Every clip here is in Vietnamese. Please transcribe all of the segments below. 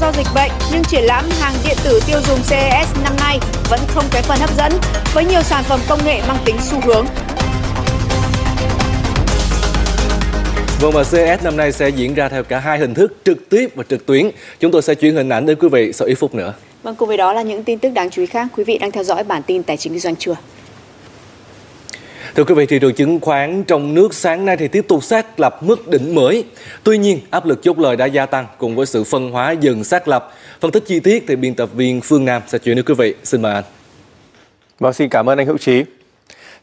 ra do dịch bệnh, nhưng triển lãm hàng điện tử tiêu dùng CES năm nay vẫn không kém phần hấp dẫn với nhiều sản phẩm công nghệ mang tính xu hướng. Vâng và CES năm nay sẽ diễn ra theo cả hai hình thức trực tiếp và trực tuyến. Chúng tôi sẽ chuyển hình ảnh đến quý vị sau ít phút nữa. Vâng, cùng với đó là những tin tức đáng chú ý khác. Quý vị đang theo dõi bản tin tài chính kinh doanh trưa. Thưa quý vị, thị trường chứng khoán trong nước sáng nay thì tiếp tục xác lập mức đỉnh mới. Tuy nhiên, áp lực chốt lời đã gia tăng cùng với sự phân hóa dần xác lập. Phân tích chi tiết thì biên tập viên Phương Nam sẽ chuyển đến quý vị. Xin mời anh. Vâng, xin cảm ơn anh Hữu Trí.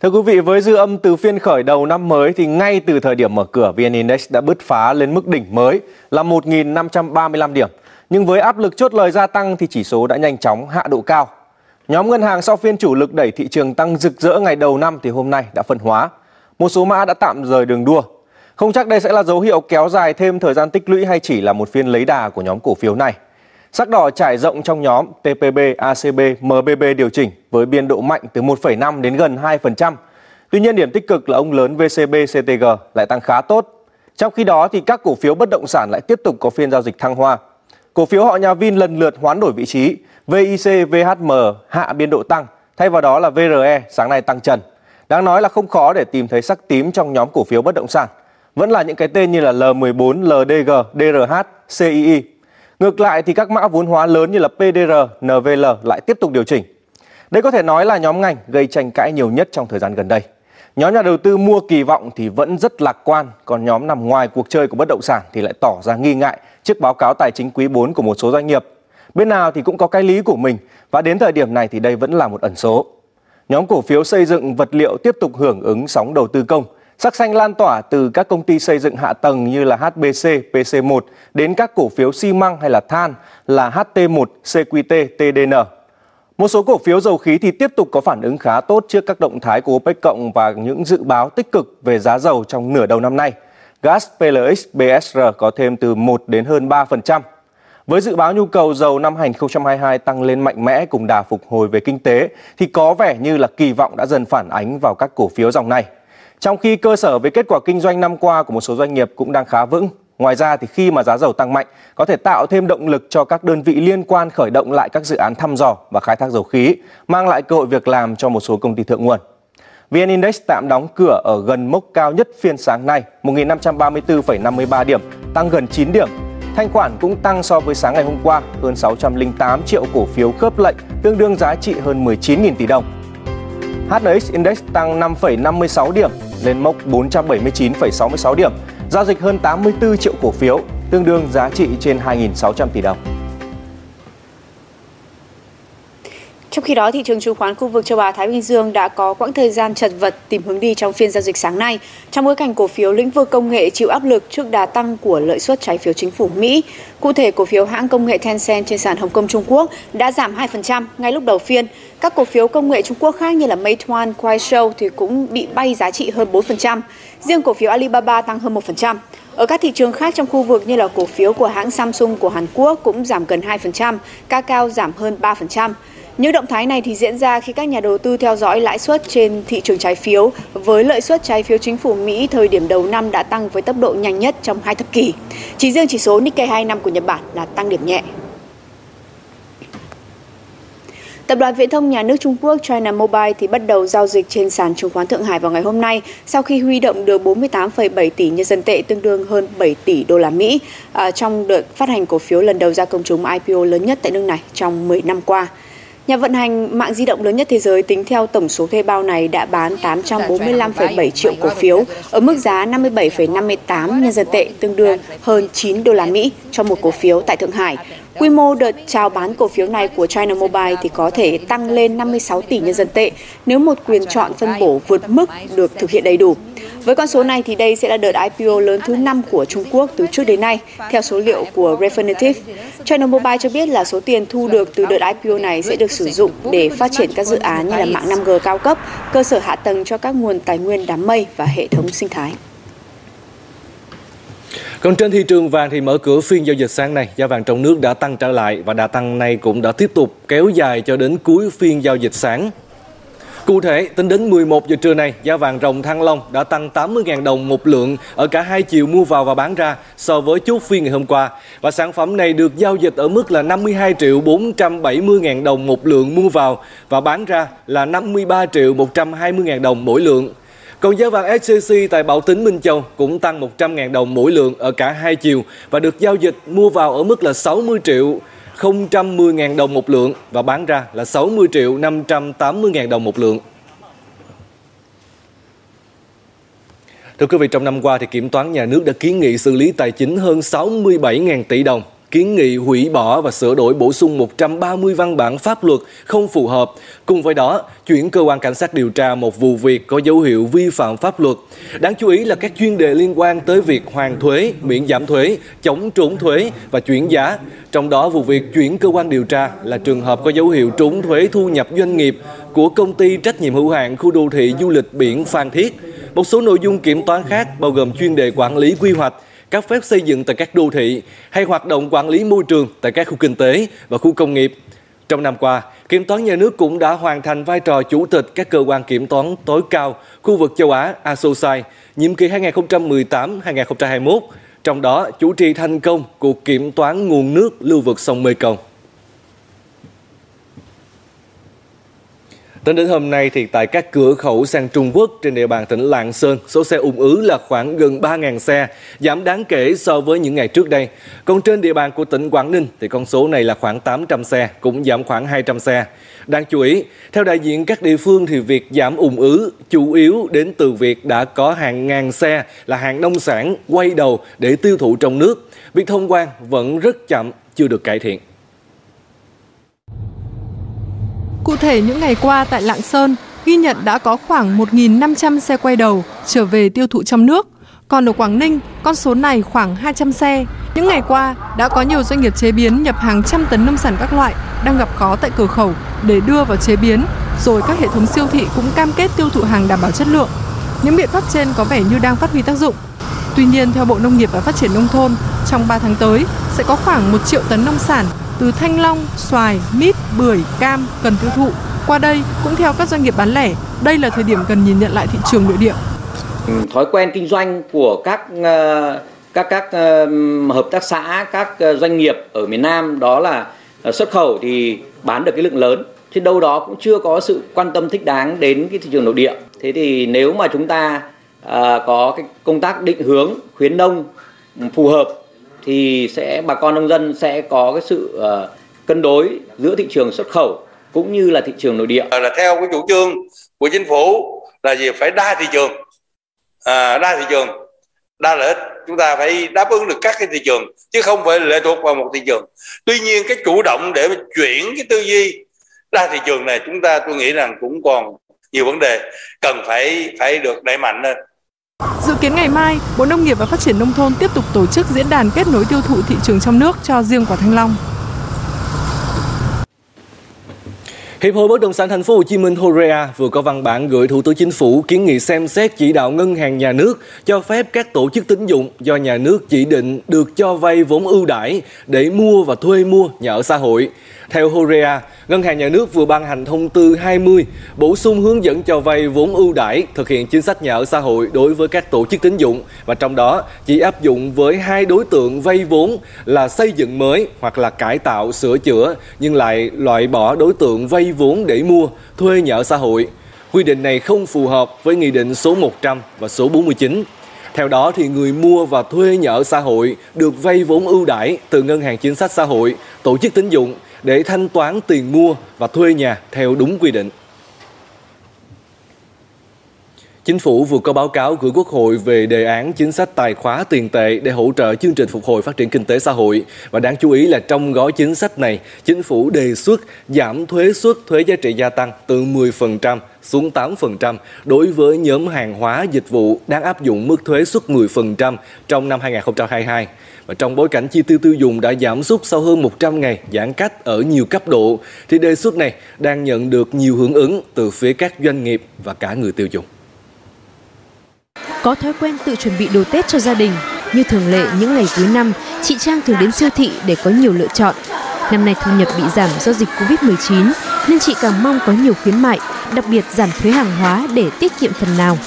Thưa quý vị, với dư âm từ phiên khởi đầu năm mới thì ngay từ thời điểm mở cửa, VN Index đã bứt phá lên mức đỉnh mới là 1.535 điểm. Nhưng với áp lực chốt lời gia tăng thì chỉ số đã nhanh chóng hạ độ cao. Nhóm ngân hàng sau phiên chủ lực đẩy thị trường tăng rực rỡ ngày đầu năm thì hôm nay đã phân hóa. Một số mã đã tạm rời đường đua. Không chắc đây sẽ là dấu hiệu kéo dài thêm thời gian tích lũy hay chỉ là một phiên lấy đà của nhóm cổ phiếu này. Sắc đỏ trải rộng trong nhóm TPB, ACB, MBB điều chỉnh với biên độ mạnh từ 1,5 đến gần 2%. Tuy nhiên điểm tích cực là ông lớn VCB, CTG lại tăng khá tốt. Trong khi đó thì các cổ phiếu bất động sản lại tiếp tục có phiên giao dịch thăng hoa. Cổ phiếu họ nhà Vin lần lượt hoán đổi vị trí, VIC, VHM hạ biên độ tăng, thay vào đó là VRE sáng nay tăng trần. Đáng nói là không khó để tìm thấy sắc tím trong nhóm cổ phiếu bất động sản. Vẫn là những cái tên như là L14, LDG, DRH, CII. Ngược lại thì các mã vốn hóa lớn như là PDR, NVL lại tiếp tục điều chỉnh. Đây có thể nói là nhóm ngành gây tranh cãi nhiều nhất trong thời gian gần đây. Nhóm nhà đầu tư mua kỳ vọng thì vẫn rất lạc quan, còn nhóm nằm ngoài cuộc chơi của bất động sản thì lại tỏ ra nghi ngại trước báo cáo tài chính quý 4 của một số doanh nghiệp. Bên nào thì cũng có cái lý của mình và đến thời điểm này thì đây vẫn là một ẩn số. Nhóm cổ phiếu xây dựng vật liệu tiếp tục hưởng ứng sóng đầu tư công. Sắc xanh lan tỏa từ các công ty xây dựng hạ tầng như là HBC, PC1 đến các cổ phiếu xi măng hay là than là HT1, CQT, TDN. Một số cổ phiếu dầu khí thì tiếp tục có phản ứng khá tốt trước các động thái của OPEC cộng và những dự báo tích cực về giá dầu trong nửa đầu năm nay. Gas PLX BSR có thêm từ 1 đến hơn 3%. Với dự báo nhu cầu dầu năm 2022 tăng lên mạnh mẽ cùng đà phục hồi về kinh tế thì có vẻ như là kỳ vọng đã dần phản ánh vào các cổ phiếu dòng này. Trong khi cơ sở về kết quả kinh doanh năm qua của một số doanh nghiệp cũng đang khá vững. Ngoài ra thì khi mà giá dầu tăng mạnh có thể tạo thêm động lực cho các đơn vị liên quan khởi động lại các dự án thăm dò và khai thác dầu khí, mang lại cơ hội việc làm cho một số công ty thượng nguồn. VN Index tạm đóng cửa ở gần mốc cao nhất phiên sáng nay, 1.534,53 điểm, tăng gần 9 điểm Thanh khoản cũng tăng so với sáng ngày hôm qua, hơn 608 triệu cổ phiếu khớp lệnh, tương đương giá trị hơn 19.000 tỷ đồng. HNX Index tăng 5,56 điểm lên mốc 479,66 điểm, giao dịch hơn 84 triệu cổ phiếu, tương đương giá trị trên 2.600 tỷ đồng. Trong khi đó, thị trường chứng khoán khu vực châu Á Thái Bình Dương đã có quãng thời gian chật vật tìm hướng đi trong phiên giao dịch sáng nay, trong bối cảnh cổ phiếu lĩnh vực công nghệ chịu áp lực trước đà tăng của lợi suất trái phiếu chính phủ Mỹ. Cụ thể, cổ phiếu hãng công nghệ Tencent trên sàn Hồng Kông Trung Quốc đã giảm 2% ngay lúc đầu phiên. Các cổ phiếu công nghệ Trung Quốc khác như là Meituan, Kuaishou thì cũng bị bay giá trị hơn 4%. Riêng cổ phiếu Alibaba tăng hơn 1%. Ở các thị trường khác trong khu vực như là cổ phiếu của hãng Samsung của Hàn Quốc cũng giảm gần 2%, Kakao giảm hơn 3%. Những động thái này thì diễn ra khi các nhà đầu tư theo dõi lãi suất trên thị trường trái phiếu với lợi suất trái phiếu chính phủ Mỹ thời điểm đầu năm đã tăng với tốc độ nhanh nhất trong hai thập kỷ. Chỉ riêng chỉ số Nikkei 25 của Nhật Bản là tăng điểm nhẹ. Tập đoàn Viễn thông nhà nước Trung Quốc China Mobile thì bắt đầu giao dịch trên sàn chứng khoán Thượng Hải vào ngày hôm nay sau khi huy động được 48,7 tỷ nhân dân tệ tương đương hơn 7 tỷ đô la Mỹ à, trong đợt phát hành cổ phiếu lần đầu ra công chúng IPO lớn nhất tại nước này trong 10 năm qua. Nhà vận hành mạng di động lớn nhất thế giới tính theo tổng số thuê bao này đã bán 845,7 triệu cổ phiếu ở mức giá 57,58 nhân dân tệ tương đương hơn 9 đô la Mỹ cho một cổ phiếu tại Thượng Hải. Quy mô đợt chào bán cổ phiếu này của China Mobile thì có thể tăng lên 56 tỷ nhân dân tệ nếu một quyền chọn phân bổ vượt mức được thực hiện đầy đủ. Với con số này thì đây sẽ là đợt IPO lớn thứ 5 của Trung Quốc từ trước đến nay, theo số liệu của Refinitiv. China Mobile cho biết là số tiền thu được từ đợt IPO này sẽ được sử dụng để phát triển các dự án như là mạng 5G cao cấp, cơ sở hạ tầng cho các nguồn tài nguyên đám mây và hệ thống sinh thái. Còn trên thị trường vàng thì mở cửa phiên giao dịch sáng nay, giá vàng trong nước đã tăng trở lại và đà tăng này cũng đã tiếp tục kéo dài cho đến cuối phiên giao dịch sáng. Cụ thể, tính đến 11 giờ trưa nay, giá vàng rồng Thăng Long đã tăng 80.000 đồng một lượng ở cả hai chiều mua vào và bán ra so với chốt phiên ngày hôm qua. Và sản phẩm này được giao dịch ở mức là 52 triệu 470.000 đồng một lượng mua vào và bán ra là 53 triệu 120.000 đồng mỗi lượng. Còn giá vàng SJC tại Bảo Tín Minh Châu cũng tăng 100.000 đồng mỗi lượng ở cả hai chiều và được giao dịch mua vào ở mức là 60 triệu 010.000 đồng một lượng và bán ra là 60 triệu 580.000 đồng một lượng. Thưa quý vị, trong năm qua thì Kiểm toán Nhà nước đã kiến nghị xử lý tài chính hơn 67.000 tỷ đồng kiến nghị hủy bỏ và sửa đổi bổ sung 130 văn bản pháp luật không phù hợp. Cùng với đó, chuyển cơ quan cảnh sát điều tra một vụ việc có dấu hiệu vi phạm pháp luật. Đáng chú ý là các chuyên đề liên quan tới việc hoàn thuế, miễn giảm thuế, chống trốn thuế và chuyển giá. Trong đó, vụ việc chuyển cơ quan điều tra là trường hợp có dấu hiệu trốn thuế thu nhập doanh nghiệp của công ty trách nhiệm hữu hạn khu đô thị du lịch biển Phan Thiết. Một số nội dung kiểm toán khác bao gồm chuyên đề quản lý quy hoạch, các phép xây dựng tại các đô thị hay hoạt động quản lý môi trường tại các khu kinh tế và khu công nghiệp. Trong năm qua, Kiểm toán nhà nước cũng đã hoàn thành vai trò chủ tịch các cơ quan kiểm toán tối cao khu vực châu Á ASOSAI nhiệm kỳ 2018-2021, trong đó chủ trì thành công cuộc kiểm toán nguồn nước lưu vực sông Mekong. Tính đến hôm nay thì tại các cửa khẩu sang Trung Quốc trên địa bàn tỉnh Lạng Sơn, số xe ủng ứ là khoảng gần 3.000 xe, giảm đáng kể so với những ngày trước đây. Còn trên địa bàn của tỉnh Quảng Ninh thì con số này là khoảng 800 xe, cũng giảm khoảng 200 xe. Đáng chú ý, theo đại diện các địa phương thì việc giảm ủng ứ chủ yếu đến từ việc đã có hàng ngàn xe là hàng nông sản quay đầu để tiêu thụ trong nước. Việc thông quan vẫn rất chậm, chưa được cải thiện. Cụ thể những ngày qua tại Lạng Sơn ghi nhận đã có khoảng 1.500 xe quay đầu trở về tiêu thụ trong nước. Còn ở Quảng Ninh, con số này khoảng 200 xe. Những ngày qua, đã có nhiều doanh nghiệp chế biến nhập hàng trăm tấn nông sản các loại đang gặp khó tại cửa khẩu để đưa vào chế biến, rồi các hệ thống siêu thị cũng cam kết tiêu thụ hàng đảm bảo chất lượng. Những biện pháp trên có vẻ như đang phát huy tác dụng. Tuy nhiên, theo Bộ Nông nghiệp và Phát triển Nông thôn, trong 3 tháng tới sẽ có khoảng 1 triệu tấn nông sản từ thanh long, xoài, mít, bưởi, cam cần tiêu thụ. Qua đây, cũng theo các doanh nghiệp bán lẻ, đây là thời điểm cần nhìn nhận lại thị trường nội địa. Ừ, thói quen kinh doanh của các ờ, các các ờ, hợp tác xã, các ờ, doanh nghiệp ở miền Nam đó là xuất khẩu thì bán được cái lượng lớn thì đâu đó cũng chưa có sự quan tâm thích đáng đến cái thị trường nội địa. Thế thì nếu mà chúng ta có cái công tác định hướng khuyến nông phù hợp thì sẽ bà con nông dân sẽ có cái sự uh, cân đối giữa thị trường xuất khẩu cũng như là thị trường nội địa. Là theo cái chủ trương của chính phủ là gì? Phải đa thị trường. À, đa thị trường. Đa lợi ích. Chúng ta phải đáp ứng được các cái thị trường chứ không phải lệ thuộc vào một thị trường. Tuy nhiên cái chủ động để chuyển cái tư duy đa thị trường này chúng ta tôi nghĩ rằng cũng còn nhiều vấn đề cần phải phải được đẩy mạnh lên. Dự kiến ngày mai, Bộ Nông nghiệp và Phát triển Nông thôn tiếp tục tổ chức diễn đàn kết nối tiêu thụ thị trường trong nước cho riêng quả thanh long. Hiệp hội Bất động sản Thành phố Hồ Chí Minh Horea vừa có văn bản gửi Thủ tướng Chính phủ kiến nghị xem xét chỉ đạo ngân hàng nhà nước cho phép các tổ chức tín dụng do nhà nước chỉ định được cho vay vốn ưu đãi để mua và thuê mua nhà ở xã hội. Theo Horea, Ngân hàng Nhà nước vừa ban hành thông tư 20 bổ sung hướng dẫn cho vay vốn ưu đãi thực hiện chính sách nhà ở xã hội đối với các tổ chức tín dụng và trong đó chỉ áp dụng với hai đối tượng vay vốn là xây dựng mới hoặc là cải tạo sửa chữa nhưng lại loại bỏ đối tượng vay vốn để mua thuê nhà ở xã hội. Quy định này không phù hợp với Nghị định số 100 và số 49 theo đó thì người mua và thuê nhà ở xã hội được vay vốn ưu đãi từ ngân hàng chính sách xã hội, tổ chức tín dụng để thanh toán tiền mua và thuê nhà theo đúng quy định. Chính phủ vừa có báo cáo gửi Quốc hội về đề án chính sách tài khóa tiền tệ để hỗ trợ chương trình phục hồi phát triển kinh tế xã hội. Và đáng chú ý là trong gói chính sách này, chính phủ đề xuất giảm thuế suất thuế giá trị gia tăng từ 10% xuống 8% đối với nhóm hàng hóa dịch vụ đang áp dụng mức thuế suất 10% trong năm 2022. Và trong bối cảnh chi tiêu tiêu dùng đã giảm sút sau hơn 100 ngày giãn cách ở nhiều cấp độ, thì đề xuất này đang nhận được nhiều hưởng ứng từ phía các doanh nghiệp và cả người tiêu dùng. Có thói quen tự chuẩn bị đồ Tết cho gia đình, như thường lệ những ngày cuối năm, chị Trang thường đến siêu thị để có nhiều lựa chọn. Năm nay thu nhập bị giảm do dịch Covid-19, nên chị càng mong có nhiều khuyến mại, đặc biệt giảm thuế hàng hóa để tiết kiệm phần nào.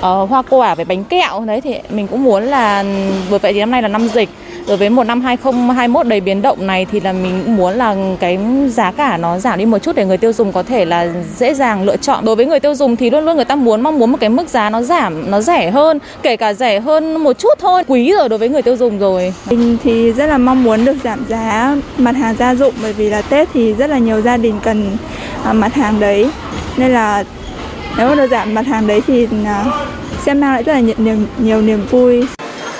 Ờ, hoa quả với bánh kẹo đấy thì mình cũng muốn là vừa vậy thì năm nay là năm dịch đối với một năm 2021 đầy biến động này thì là mình cũng muốn là cái giá cả nó giảm đi một chút để người tiêu dùng có thể là dễ dàng lựa chọn. Đối với người tiêu dùng thì luôn luôn người ta muốn mong muốn một cái mức giá nó giảm, nó rẻ hơn, kể cả rẻ hơn một chút thôi, quý rồi đối với người tiêu dùng rồi. Mình thì rất là mong muốn được giảm giá mặt hàng gia dụng bởi vì là Tết thì rất là nhiều gia đình cần à, mặt hàng đấy. Nên là nếu mà được giảm mặt hàng đấy thì à, sẽ mang lại rất là nhiều, nhiều niềm vui.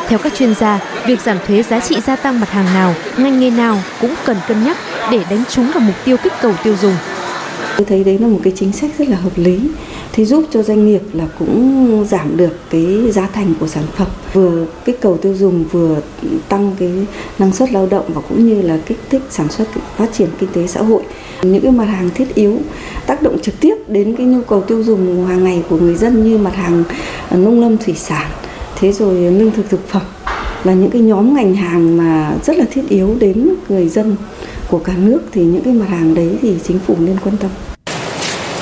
Theo các chuyên gia, việc giảm thuế giá trị gia tăng mặt hàng nào, ngành nghề nào cũng cần cân nhắc để đánh trúng vào mục tiêu kích cầu tiêu dùng. Tôi thấy đấy là một cái chính sách rất là hợp lý thì giúp cho doanh nghiệp là cũng giảm được cái giá thành của sản phẩm vừa kích cầu tiêu dùng, vừa tăng cái năng suất lao động và cũng như là kích thích sản xuất, phát triển kinh tế xã hội những cái mặt hàng thiết yếu tác động trực tiếp đến cái nhu cầu tiêu dùng hàng ngày của người dân như mặt hàng nông lâm thủy sản, thế rồi lương thực thực phẩm là những cái nhóm ngành hàng mà rất là thiết yếu đến người dân của cả nước thì những cái mặt hàng đấy thì chính phủ nên quan tâm.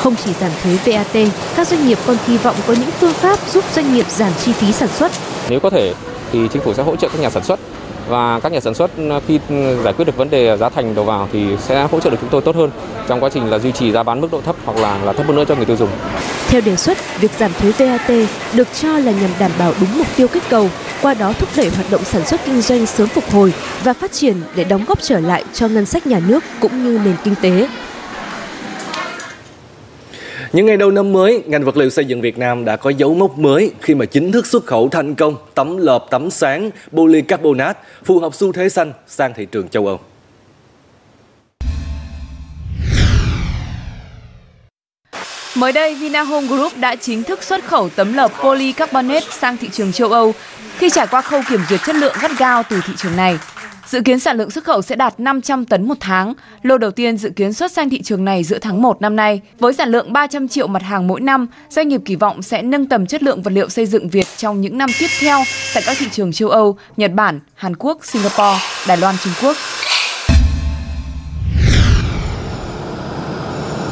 Không chỉ giảm thuế VAT, các doanh nghiệp còn kỳ vọng có những phương pháp giúp doanh nghiệp giảm chi phí sản xuất. Nếu có thể thì chính phủ sẽ hỗ trợ các nhà sản xuất và các nhà sản xuất khi giải quyết được vấn đề giá thành đầu vào thì sẽ hỗ trợ được chúng tôi tốt hơn trong quá trình là duy trì giá bán mức độ thấp hoặc là là thấp hơn nữa cho người tiêu dùng. Theo đề xuất, việc giảm thuế VAT được cho là nhằm đảm bảo đúng mục tiêu kích cầu, qua đó thúc đẩy hoạt động sản xuất kinh doanh sớm phục hồi và phát triển để đóng góp trở lại cho ngân sách nhà nước cũng như nền kinh tế. Những ngày đầu năm mới, ngành vật liệu xây dựng Việt Nam đã có dấu mốc mới khi mà chính thức xuất khẩu thành công tấm lợp tấm sáng polycarbonate phù hợp xu thế xanh sang thị trường châu Âu. Mới đây, Vinahome Group đã chính thức xuất khẩu tấm lợp polycarbonate sang thị trường châu Âu khi trải qua khâu kiểm duyệt chất lượng gắt gao từ thị trường này. Dự kiến sản lượng xuất khẩu sẽ đạt 500 tấn một tháng. Lô đầu tiên dự kiến xuất sang thị trường này giữa tháng 1 năm nay. Với sản lượng 300 triệu mặt hàng mỗi năm, doanh nghiệp kỳ vọng sẽ nâng tầm chất lượng vật liệu xây dựng Việt trong những năm tiếp theo tại các thị trường châu Âu, Nhật Bản, Hàn Quốc, Singapore, Đài Loan, Trung Quốc.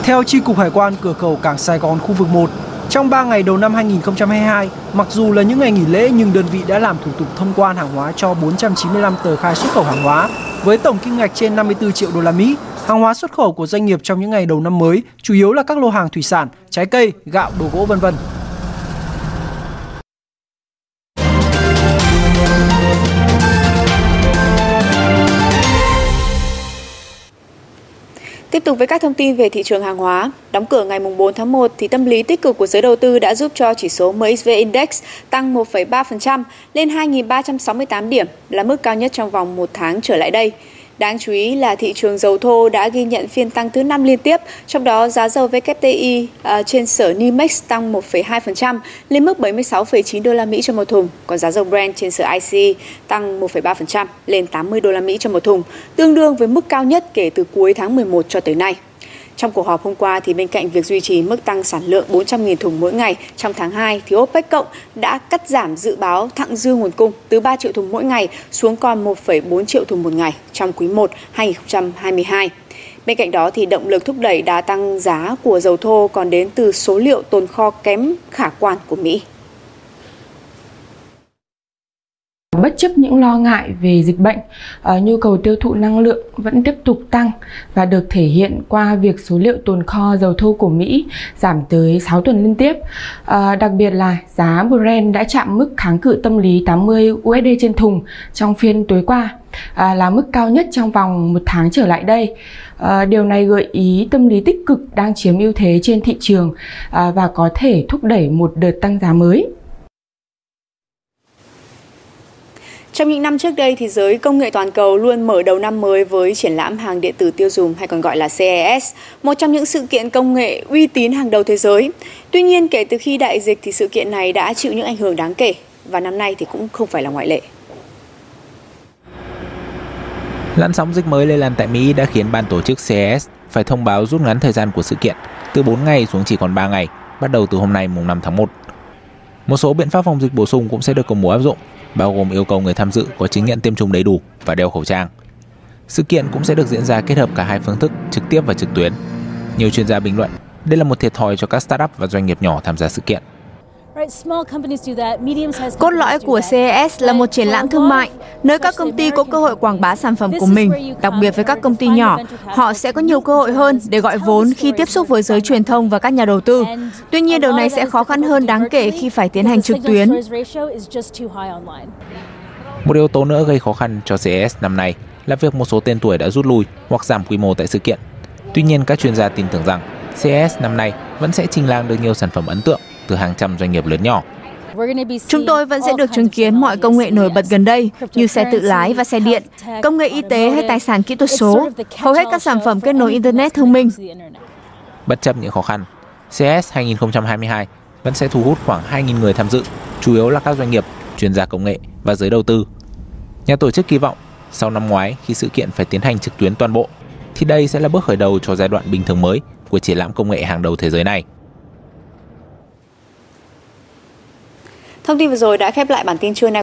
Theo Chi cục Hải quan cửa khẩu cảng Sài Gòn khu vực 1, trong 3 ngày đầu năm 2022, mặc dù là những ngày nghỉ lễ nhưng đơn vị đã làm thủ tục thông quan hàng hóa cho 495 tờ khai xuất khẩu hàng hóa với tổng kim ngạch trên 54 triệu đô la Mỹ. Hàng hóa xuất khẩu của doanh nghiệp trong những ngày đầu năm mới chủ yếu là các lô hàng thủy sản, trái cây, gạo, đồ gỗ vân vân. Tiếp tục với các thông tin về thị trường hàng hóa. Đóng cửa ngày 4 tháng 1 thì tâm lý tích cực của giới đầu tư đã giúp cho chỉ số MSCI Index tăng 1,3% lên 2.368 điểm là mức cao nhất trong vòng một tháng trở lại đây. Đáng chú ý là thị trường dầu thô đã ghi nhận phiên tăng thứ năm liên tiếp, trong đó giá dầu WTI uh, à, trên sở NYMEX tăng 1,2% lên mức 76,9 đô la Mỹ cho một thùng, còn giá dầu Brent trên sở ICE tăng 1,3% lên 80 đô la Mỹ cho một thùng, tương đương với mức cao nhất kể từ cuối tháng 11 cho tới nay. Trong cuộc họp hôm qua thì bên cạnh việc duy trì mức tăng sản lượng 400.000 thùng mỗi ngày trong tháng 2 thì OPEC cộng đã cắt giảm dự báo thặng dư nguồn cung từ 3 triệu thùng mỗi ngày xuống còn 1,4 triệu thùng một ngày trong quý 1 2022. Bên cạnh đó thì động lực thúc đẩy đà tăng giá của dầu thô còn đến từ số liệu tồn kho kém khả quan của Mỹ. Bất chấp những lo ngại về dịch bệnh, ờ, nhu cầu tiêu thụ năng lượng vẫn tiếp tục tăng và được thể hiện qua việc số liệu tồn kho dầu thô của Mỹ giảm tới 6 tuần liên tiếp. Ờ, đặc biệt là giá Brent đã chạm mức kháng cự tâm lý 80 USD trên thùng trong phiên tối qua, à, là mức cao nhất trong vòng một tháng trở lại đây. À, điều này gợi ý tâm lý tích cực đang chiếm ưu thế trên thị trường à, và có thể thúc đẩy một đợt tăng giá mới. Trong những năm trước đây thì giới công nghệ toàn cầu luôn mở đầu năm mới với triển lãm hàng điện tử tiêu dùng hay còn gọi là CES, một trong những sự kiện công nghệ uy tín hàng đầu thế giới. Tuy nhiên kể từ khi đại dịch thì sự kiện này đã chịu những ảnh hưởng đáng kể và năm nay thì cũng không phải là ngoại lệ. Làn sóng dịch mới lây lan tại Mỹ đã khiến ban tổ chức CES phải thông báo rút ngắn thời gian của sự kiện từ 4 ngày xuống chỉ còn 3 ngày, bắt đầu từ hôm nay mùng 5 tháng 1. Một số biện pháp phòng dịch bổ sung cũng sẽ được công bố áp dụng, bao gồm yêu cầu người tham dự có chứng nhận tiêm chủng đầy đủ và đeo khẩu trang. Sự kiện cũng sẽ được diễn ra kết hợp cả hai phương thức trực tiếp và trực tuyến. Nhiều chuyên gia bình luận, đây là một thiệt thòi cho các startup và doanh nghiệp nhỏ tham gia sự kiện. Cốt lõi của CES là một triển lãm thương mại, nơi các công ty có cơ hội quảng bá sản phẩm của mình. Đặc biệt với các công ty nhỏ, họ sẽ có nhiều cơ hội hơn để gọi vốn khi tiếp xúc với giới truyền thông và các nhà đầu tư. Tuy nhiên, điều này sẽ khó khăn hơn đáng kể khi phải tiến hành trực tuyến. Một yếu tố nữa gây khó khăn cho CES năm nay là việc một số tên tuổi đã rút lui hoặc giảm quy mô tại sự kiện. Tuy nhiên, các chuyên gia tin tưởng rằng CES năm nay vẫn sẽ trình làng được nhiều sản phẩm ấn tượng từ hàng trăm doanh nghiệp lớn nhỏ. Chúng tôi vẫn sẽ được chứng kiến mọi công nghệ nổi bật gần đây như xe tự lái và xe điện, công nghệ y tế hay tài sản kỹ thuật số, hầu hết các sản phẩm kết nối Internet thông minh. Bất chấp những khó khăn, CES 2022 vẫn sẽ thu hút khoảng 2.000 người tham dự, chủ yếu là các doanh nghiệp, chuyên gia công nghệ và giới đầu tư. Nhà tổ chức kỳ vọng sau năm ngoái khi sự kiện phải tiến hành trực tuyến toàn bộ, thì đây sẽ là bước khởi đầu cho giai đoạn bình thường mới của triển lãm công nghệ hàng đầu thế giới này. Thông tin vừa rồi đã khép lại bản tin trưa nay